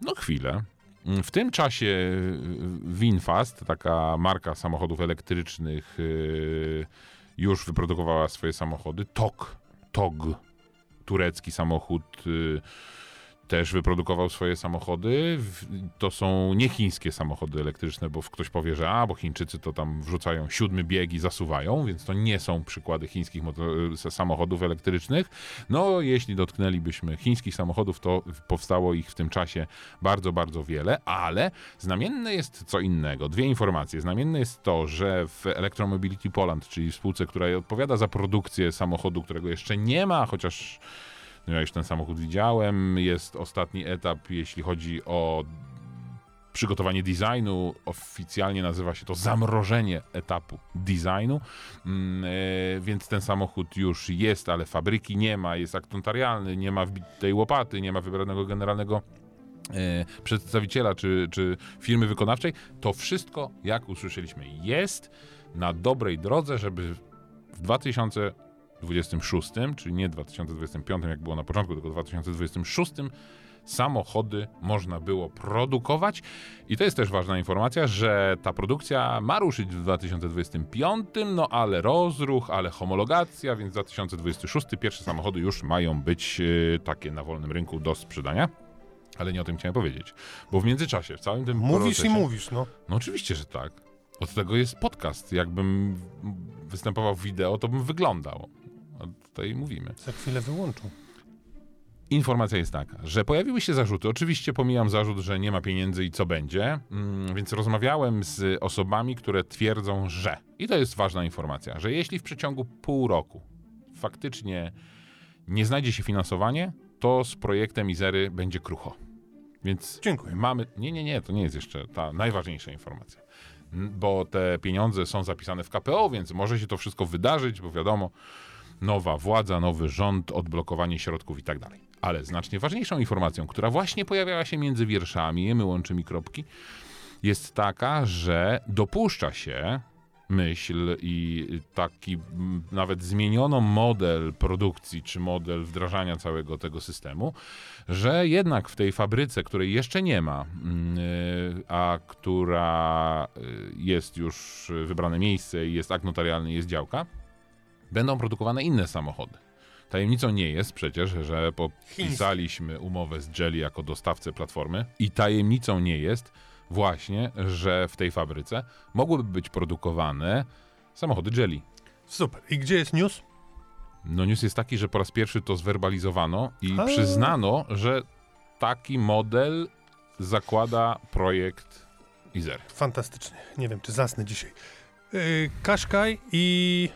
no chwilę. W tym czasie y, Winfast, taka marka samochodów elektrycznych, y, już wyprodukowała swoje samochody. TOG, TOG, turecki samochód, y, też wyprodukował swoje samochody. To są nie chińskie samochody elektryczne, bo ktoś powie, że a, bo Chińczycy to tam wrzucają siódmy bieg i zasuwają, więc to nie są przykłady chińskich moto- samochodów elektrycznych. No, jeśli dotknęlibyśmy chińskich samochodów, to powstało ich w tym czasie bardzo, bardzo wiele, ale znamienne jest co innego. Dwie informacje. Znamienne jest to, że w Electromobility Poland, czyli spółce, która odpowiada za produkcję samochodu, którego jeszcze nie ma, chociaż ja już ten samochód widziałem. Jest ostatni etap, jeśli chodzi o przygotowanie designu. Oficjalnie nazywa się to zamrożenie etapu designu. E, więc ten samochód już jest, ale fabryki nie ma, jest akt notarialny, nie ma wbitej łopaty, nie ma wybranego generalnego e, przedstawiciela czy, czy firmy wykonawczej. To wszystko, jak usłyszeliśmy, jest na dobrej drodze, żeby w 2026, czyli nie 2025, jak było na początku, tylko 2026 samochody można było produkować. I to jest też ważna informacja, że ta produkcja ma ruszyć w 2025, no ale rozruch, ale homologacja, więc 2026 pierwsze samochody już mają być e, takie na wolnym rynku do sprzedania. Ale nie o tym chciałem powiedzieć, bo w międzyczasie, w całym tym Mówisz i procesie, mówisz, no. no oczywiście, że tak. Od tego jest podcast. Jakbym występował w wideo, to bym wyglądał. Tutaj mówimy. Za chwilę wyłączą. Informacja jest taka, że pojawiły się zarzuty. Oczywiście pomijam zarzut, że nie ma pieniędzy i co będzie, mm, więc rozmawiałem z osobami, które twierdzą, że. I to jest ważna informacja, że jeśli w przeciągu pół roku faktycznie nie znajdzie się finansowanie, to z projektem Izery będzie krucho. Więc Dziękuję. mamy. Nie, nie, nie, to nie jest jeszcze ta najważniejsza informacja. N- Bo te pieniądze są zapisane w KPO, więc może się to wszystko wydarzyć, bo wiadomo, nowa władza, nowy rząd, odblokowanie środków i tak dalej. Ale znacznie ważniejszą informacją, która właśnie pojawiała się między wierszami, my łączymy kropki, jest taka, że dopuszcza się myśl i taki nawet zmieniono model produkcji czy model wdrażania całego tego systemu, że jednak w tej fabryce, której jeszcze nie ma, mm, a która y, jest już wybrane miejsce jest akt notarialny, jest działka, będą produkowane inne samochody. Tajemnicą nie jest przecież, że podpisaliśmy umowę z Jelly jako dostawcę platformy i tajemnicą nie jest właśnie, że w tej fabryce mogłyby być produkowane samochody Jelly. Super. I gdzie jest news? No news jest taki, że po raz pierwszy to zwerbalizowano i A. przyznano, że taki model zakłada projekt Izer. Fantastycznie. Nie wiem, czy zasnę dzisiaj. Yy, Kaszkaj i...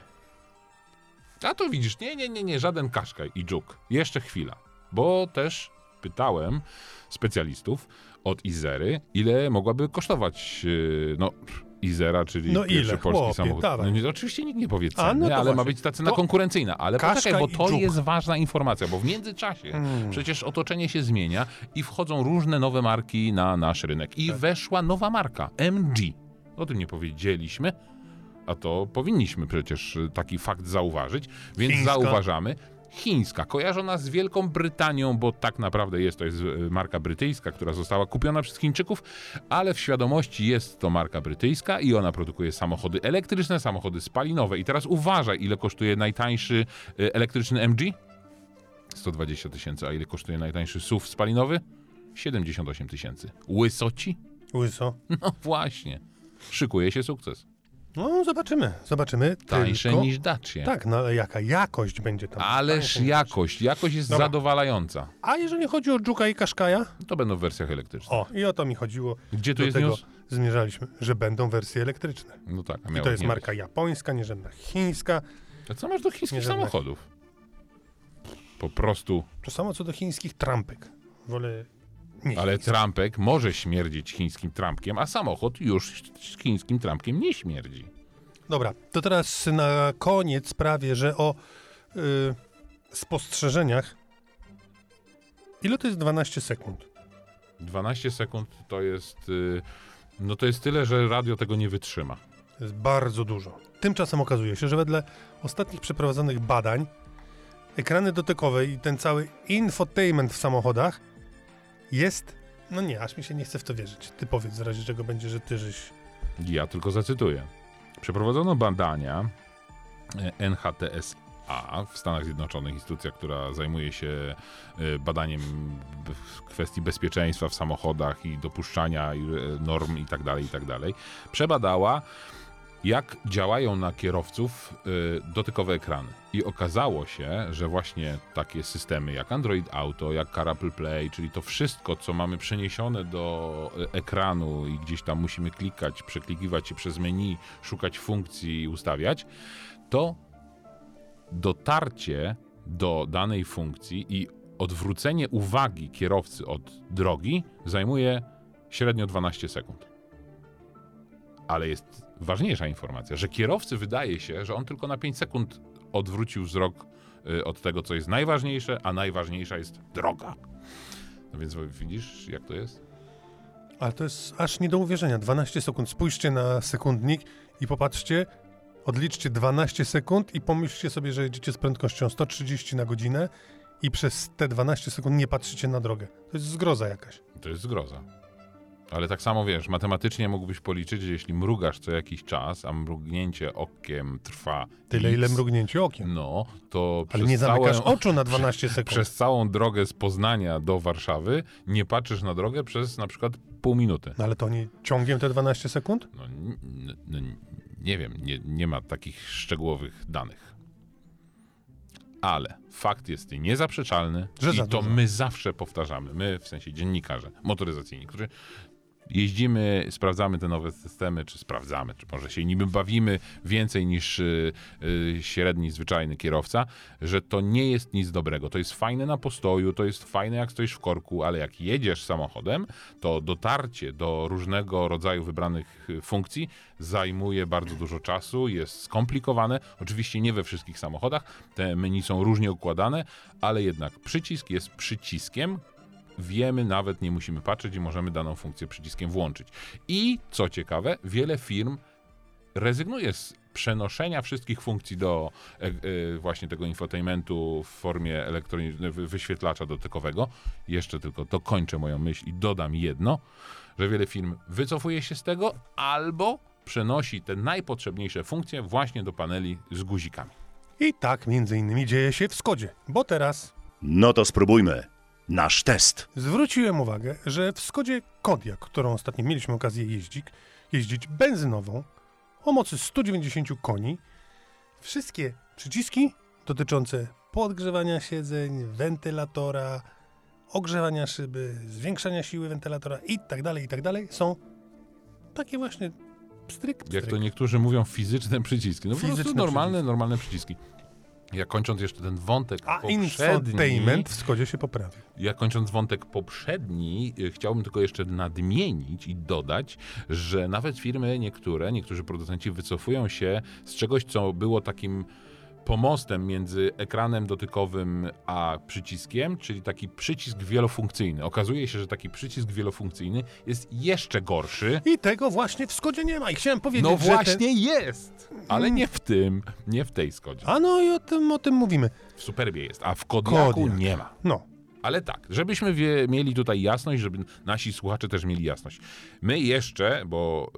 A to widzisz, nie, nie, nie, nie, żaden kaszkaj i dżuk. Jeszcze chwila. Bo też pytałem specjalistów od Izery, ile mogłaby kosztować, yy, no, Izera, czyli No pierwszy ile? polski Chłopie, samochód. No, nie, oczywiście nikt nie powie A, ceny, no ale ma właśnie. być ta cena To konkurencyjna. Ale poczekaj, bo to jest ważna informacja, bo w międzyczasie Hmm. przecież otoczenie się zmienia i wchodzą różne nowe marki na nasz rynek. I Tak. weszła nowa marka, MG. O tym nie powiedzieliśmy, a to powinniśmy przecież y, taki fakt zauważyć, więc Chińska. zauważamy. Chińska, kojarzona z Wielką Brytanią, bo tak naprawdę jest to jest y, marka brytyjska, która została kupiona przez Chińczyków, ale w świadomości jest to marka brytyjska i ona produkuje samochody elektryczne, samochody spalinowe. I teraz uważaj, ile kosztuje najtańszy y, elektryczny MG? 120 tysięcy. A ile kosztuje najtańszy SUV spalinowy? 78 tysięcy. Łysoci? Łyso. No właśnie. Szykuje się sukces. No, zobaczymy, zobaczymy. Tańsze tylko... niż Dacia. Tak, no ale jaka jakość będzie tam? Ależ jakość. Jakość jest Dobra. zadowalająca. A jeżeli chodzi o Dżuka i Kaszkaja? To będą w wersjach elektrycznych. O, i o to mi chodziło. Gdzie tu Do jest tego news? zmierzaliśmy, że będą wersje elektryczne. No tak, a I to jest marka japońska, nie żadna chińska. być. A co masz do chińskich samochodów? Po prostu. To samo co do chińskich trampek. Wolę nie Ale chińskie. trampek może śmierdzić chińskim trampkiem, a samochód już chińskim trampkiem nie śmierdzi. Dobra, to teraz na koniec prawie, że o y, spostrzeżeniach. Ile to jest 12 sekund? 12 sekund to jest. y, No to jest tyle, że radio tego nie wytrzyma. To jest bardzo dużo. Tymczasem okazuje się, że wedle ostatnich przeprowadzonych badań ekrany dotykowe i ten cały infotainment w samochodach jest... No nie, aż mi się nie chce w to wierzyć. Ty powiedz w razie czego będzie, że ty żeś... Ja tylko zacytuję. Przeprowadzono badania e, NHTSA w Stanach Zjednoczonych, instytucja, która zajmuje się e, badaniem kwestii bezpieczeństwa w samochodach i dopuszczania e, norm i tak dalej, i tak dalej. Przebadała, jak działają na kierowców e, dotykowe ekrany. I okazało się, że właśnie takie systemy jak Android Auto, jak Car Apple Play, czyli to wszystko, co mamy przeniesione do e, ekranu i gdzieś tam musimy klikać, przeklikiwać się przez menu, szukać funkcji i ustawiać, to dotarcie do danej funkcji i odwrócenie uwagi kierowcy od drogi zajmuje średnio 12 sekund. Ale jest ważniejsza informacja, że kierowcy wydaje się, że on tylko na 5 sekund odwrócił wzrok y, od tego, co jest najważniejsze, a najważniejsza jest droga. No więc widzisz, jak to jest? Ale to jest aż nie do uwierzenia. 12 sekund. Spójrzcie na sekundnik i popatrzcie, odliczcie 12 sekund i pomyślcie sobie, że jedziecie z prędkością 130 na godzinę i przez te 12 sekund nie patrzycie na drogę. To jest zgroza jakaś. To jest zgroza. Ale tak samo wiesz, matematycznie mógłbyś policzyć, że jeśli mrugasz co jakiś czas, a mrugnięcie okiem trwa. Tyle, ile mrugnięcie okiem. No, to Ale przez nie zamykasz całe, oczu na 12 sekund. przez całą drogę z Poznania do Warszawy nie patrzysz na drogę przez na przykład pół minuty. No ale to nie ciągiem te 12 sekund? No, n- n- n- nie wiem, nie, nie ma takich szczegółowych danych. Ale fakt jest niezaprzeczalny Że i to dużo. my zawsze powtarzamy, my w sensie dziennikarze motoryzacyjni, którzy jeździmy, sprawdzamy te nowe systemy, czy sprawdzamy, czy może się nimi bawimy więcej niż y, y, średni, zwyczajny kierowca, że to nie jest nic dobrego. To jest fajne na postoju, to jest fajne jak stoisz w korku, ale jak jedziesz samochodem, to dotarcie do różnego rodzaju wybranych y, funkcji zajmuje bardzo dużo czasu, jest skomplikowane. Oczywiście nie we wszystkich samochodach, te menu są różnie układane, ale jednak przycisk jest przyciskiem, wiemy, nawet nie musimy patrzeć i możemy daną funkcję przyciskiem włączyć. I co ciekawe, wiele firm rezygnuje z przenoszenia wszystkich funkcji do e, e, właśnie tego infotainmentu w formie elektronicznej, wy- wyświetlacza dotykowego. Jeszcze tylko dokończę moją myśl i dodam jedno, że wiele firm wycofuje się z tego albo przenosi te najpotrzebniejsze funkcje właśnie do paneli z guzikami. I tak między innymi dzieje się w Skodzie, bo teraz No to spróbujmy. Nasz test. zwróciłem uwagę, że w Skodzie Kodiaq, którą ostatnio mieliśmy okazję jeździć, jeździć benzynową o mocy 190 koni, wszystkie przyciski dotyczące podgrzewania siedzeń, wentylatora, ogrzewania szyby, zwiększania siły wentylatora i tak dalej, i tak dalej są takie właśnie pstryk, pstryk. Jak to niektórzy mówią, fizyczne przyciski. No po prostu Fizyczne normalne, przyciski. normalne przyciski. Ja kończąc jeszcze ten wątek A infotainment w Skodzie się poprawi. ja kończąc wątek poprzedni, y, chciałbym tylko jeszcze nadmienić i dodać, że nawet firmy niektóre, niektórzy producenci wycofują się z czegoś, co było takim pomostem między ekranem dotykowym a przyciskiem, czyli taki przycisk wielofunkcyjny. Okazuje się, że taki przycisk wielofunkcyjny jest jeszcze gorszy. I tego właśnie w Skodzie nie ma. I chciałem powiedzieć, No właśnie Ten... jest, ale nie w tym, nie w tej Skodzie. A no i o tym, o tym mówimy. W Superbie jest, a w Kodiaku Kodiaq. nie ma. No. Ale tak, żebyśmy wie, mieli tutaj jasność, żeby nasi słuchacze też mieli jasność. My jeszcze, bo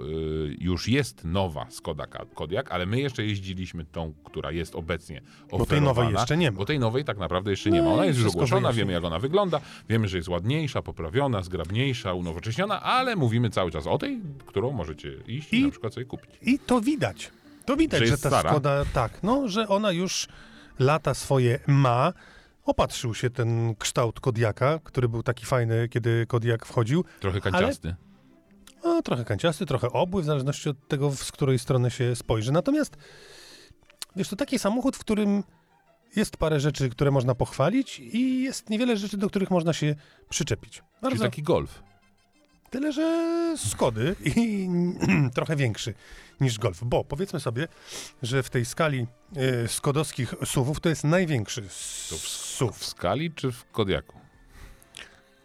y, już jest nowa Skoda Kodiaq, ale my jeszcze jeździliśmy tą, która jest obecnie oferowana. tej nowej jeszcze nie ma. Bo tej nowej tak naprawdę jeszcze nie No ma. Ona jest już ogłoszona, wiemy jak ona wygląda, wiemy, że jest ładniejsza, poprawiona, zgrabniejsza, unowocześniona, ale mówimy cały czas o tej, którą możecie iść i, I- na przykład sobie kupić. I to widać. To widać, Że że, ta stara? Skoda, tak, no, że ona już lata swoje ma. Opatrzył się ten kształt Kodiaka, który był taki fajny, kiedy Kodiak wchodził. Trochę kanciasty. No, trochę kanciasty, trochę obły, w zależności od tego, z której strony się spojrzy. Natomiast, wiesz, to taki samochód, w którym jest parę rzeczy, które można pochwalić i jest niewiele rzeczy, do których można się przyczepić. Czyli Bardzo taki golf. Tyle, że Skody i trochę większy niż Golf, bo powiedzmy sobie, że w tej skali y, skodowskich SUVów to jest największy To w, w SUV. skali czy w Kodiaku?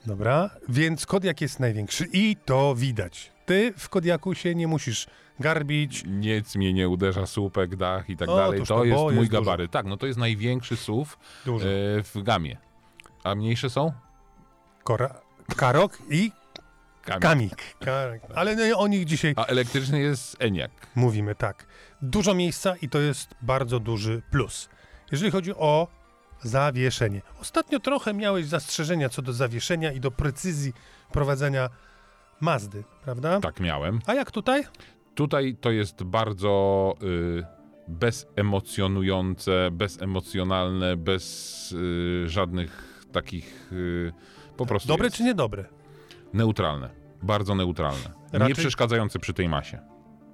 Dobra, więc Kodiak jest największy i to widać. Ty w Kodiaku się nie musisz garbić. Nic mnie nie uderza, słupek, dach i tak O, dalej. To to, jest mój jest dużo. gabaryt. Tak, no to jest największy SUV Dużo. w gamie. A mniejsze są? Kora, karok i Kamik. kamik. Ale nie, o nich dzisiaj A elektryczny jest Eniak. mówimy tak. Dużo miejsca i to jest bardzo duży plus. Jeżeli chodzi o zawieszenie. Ostatnio trochę miałeś zastrzeżenia co do zawieszenia i do precyzji prowadzenia Mazdy, prawda? Tak miałem. A jak tutaj? Tutaj to jest bardzo y, bezemocjonujące, bezemocjonalne, bez y, żadnych takich y, po prostu Dobre jest czy niedobre? Neutralne. Bardzo neutralne. Nie Raczej- przeszkadzające przy tej masie.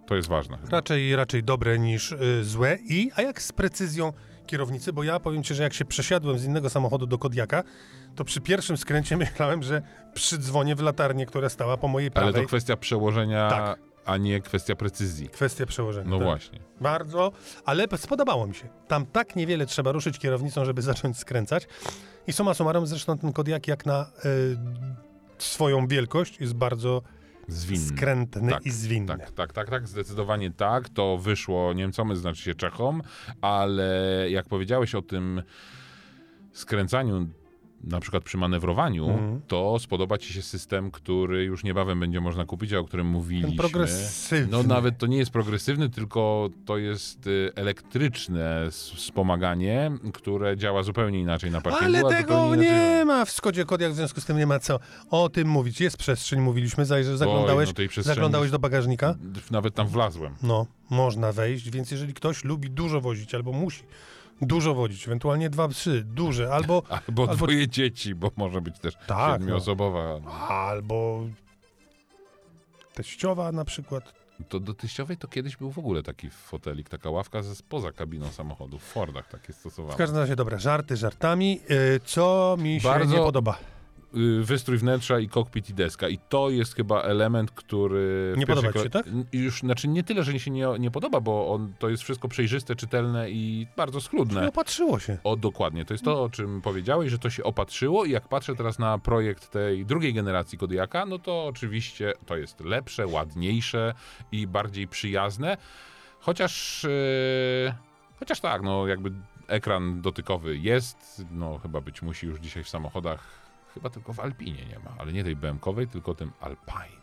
To jest ważne. Raczej, raczej dobre niż y, złe. I, a jak z precyzją kierownicy? Bo ja powiem ci, że jak się przesiadłem z innego samochodu do Kodiaka, to przy pierwszym skręcie myślałem, że przydzwonię w latarnię, która stała po mojej Ale prawej. to kwestia przełożenia, Tak. a nie kwestia precyzji. Kwestia przełożenia. No tak. właśnie. Bardzo, ale spodobało mi się. Tam tak niewiele trzeba ruszyć kierownicą, żeby zacząć skręcać. I suma summarum, zresztą ten Kodiak jak na y, swoją wielkość jest bardzo Zwinny. skrętny Tak, i zwinny. Tak, tak, tak, tak, zdecydowanie tak. To wyszło Niemcom, znaczy się Czechom, ale jak powiedziałeś o tym skręcaniu, na przykład przy manewrowaniu, Mhm. to spodoba ci się system, który już niebawem będzie można kupić, a o którym mówiliśmy. Ten progresywny. No nawet to nie jest progresywny, tylko to jest y, elektryczne wspomaganie, które działa zupełnie inaczej na parkingu. Ale tego inaczej- nie ma w Skodzie Kodiak, w związku z tym nie ma co o tym mówić. Jest przestrzeń, mówiliśmy, zajrze, zaglądałeś, no przestrzeni- zaglądałeś do bagażnika? Nawet tam wlazłem. No, można wejść, więc jeżeli ktoś lubi dużo wozić albo musi dużo wozić, ewentualnie dwa psy, duże, albo, Albo, Albo- dwoje dzieci, bo może być też Tak, siedmioosobowa. albo teściowa na przykład. To do teściowej to kiedyś był w ogóle taki fotelik, taka ławka ze spoza kabiną samochodu. W Fordach takie W stosowano. każdym razie, dobra, żarty żartami. Yy, co mi się Bardzo- nie podoba? Y, Wystrój wnętrza i kokpit i deska. I to jest chyba element, który... Nie podoba ci się, tak? Już, znaczy nie tyle, że mi się nie, nie podoba, bo on, to jest wszystko przejrzyste, czytelne i bardzo schludne. Nie opatrzyło się. O, dokładnie. To jest to, o czym powiedziałeś, że to się opatrzyło i jak patrzę teraz na projekt tej drugiej generacji Kodiaka, no to oczywiście to jest lepsze, ładniejsze i bardziej przyjazne. Chociaż, yy, chociaż tak, no jakby ekran dotykowy jest, no chyba być musi już dzisiaj w samochodach, chyba tylko w Alpinie nie ma, ale nie tej BM-kowej, tylko tym Alpine.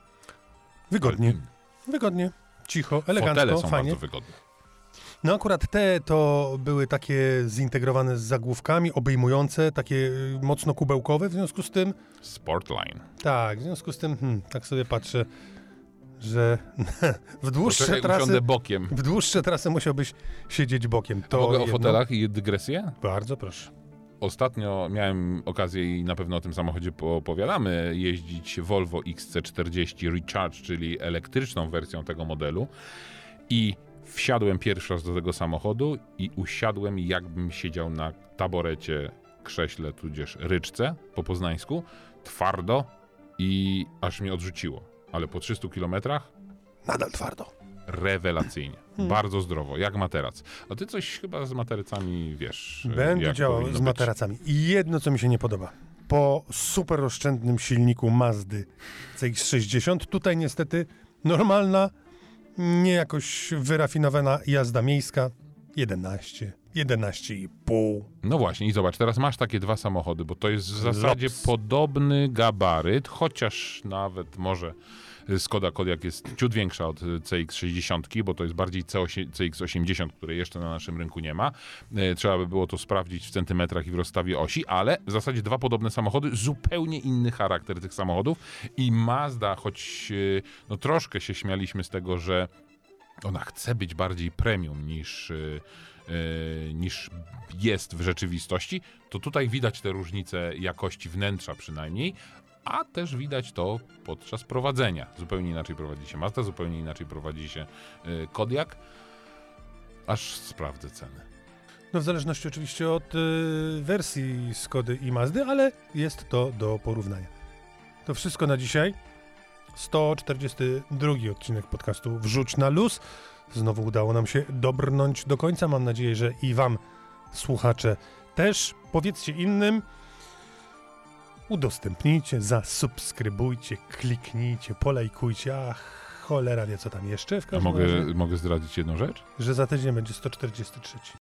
Wygodnie, Alpine. wygodnie, cicho, Fotele elegancko, są fajnie. bardzo wygodne. No akurat te to były takie zintegrowane z zagłówkami, obejmujące, takie y, mocno kubełkowe, w związku z tym, Sportline. tak, w związku z tym, hmm, tak sobie patrzę, że w dłuższe Poczekaj, trasy, bokiem. w dłuższe trasy musiałbyś siedzieć bokiem. To To Mogę o jedno. fotelach i dygresję? Bardzo proszę. Ostatnio miałem okazję i na pewno o tym samochodzie opowiadamy, jeździć Volvo XC40 Recharge, czyli elektryczną wersją tego modelu. I Wsiadłem pierwszy raz do tego samochodu i usiadłem jakbym siedział na taborecie, krześle, tudzież ryczce po poznańsku, twardo i aż mnie odrzuciło. Ale po 300 kilometrach Nadal twardo. Rewelacyjnie. Hmm. Bardzo zdrowo, jak materac. A ty coś chyba z materacami wiesz. Będę jak działał z materacami. I jedno, co mi się nie podoba. Po super oszczędnym silniku Mazdy CX-60, tutaj niestety normalna, nie jakoś wyrafinowana jazda miejska 11, 11,5. No właśnie, i zobacz, teraz masz takie dwa samochody, bo to jest w zasadzie Lops. podobny gabaryt, chociaż nawet może Skoda Kodiaq jest ciut większa od CX-60, bo to jest bardziej C8 CX-80, której jeszcze na naszym rynku nie ma. E, Trzeba by było to sprawdzić w centymetrach i w rozstawie osi, ale w zasadzie dwa podobne samochody, zupełnie inny charakter tych samochodów i Mazda, choć e, no troszkę się śmialiśmy z tego, że ona chce być bardziej premium niż, yy, niż jest w rzeczywistości, to tutaj widać te różnice jakości wnętrza przynajmniej, a też widać to podczas prowadzenia. Zupełnie inaczej prowadzi się Mazda, zupełnie inaczej prowadzi się yy, Kodiaq. Aż sprawdzę ceny. No w zależności oczywiście od y, wersji Skody i Mazdy, ale jest to do porównania. To wszystko na dzisiaj. 142 odcinek podcastu Wrzuć na luz. Znowu udało nam się dobrnąć do końca. Mam nadzieję, że i wam, słuchacze, też. Powiedzcie innym. Udostępnijcie, zasubskrybujcie, kliknijcie, polajkujcie. Ach, cholera wie co tam jeszcze w A każdym mogę, razie. mogę zdradzić jedną rzecz? Że za tydzień będzie 143.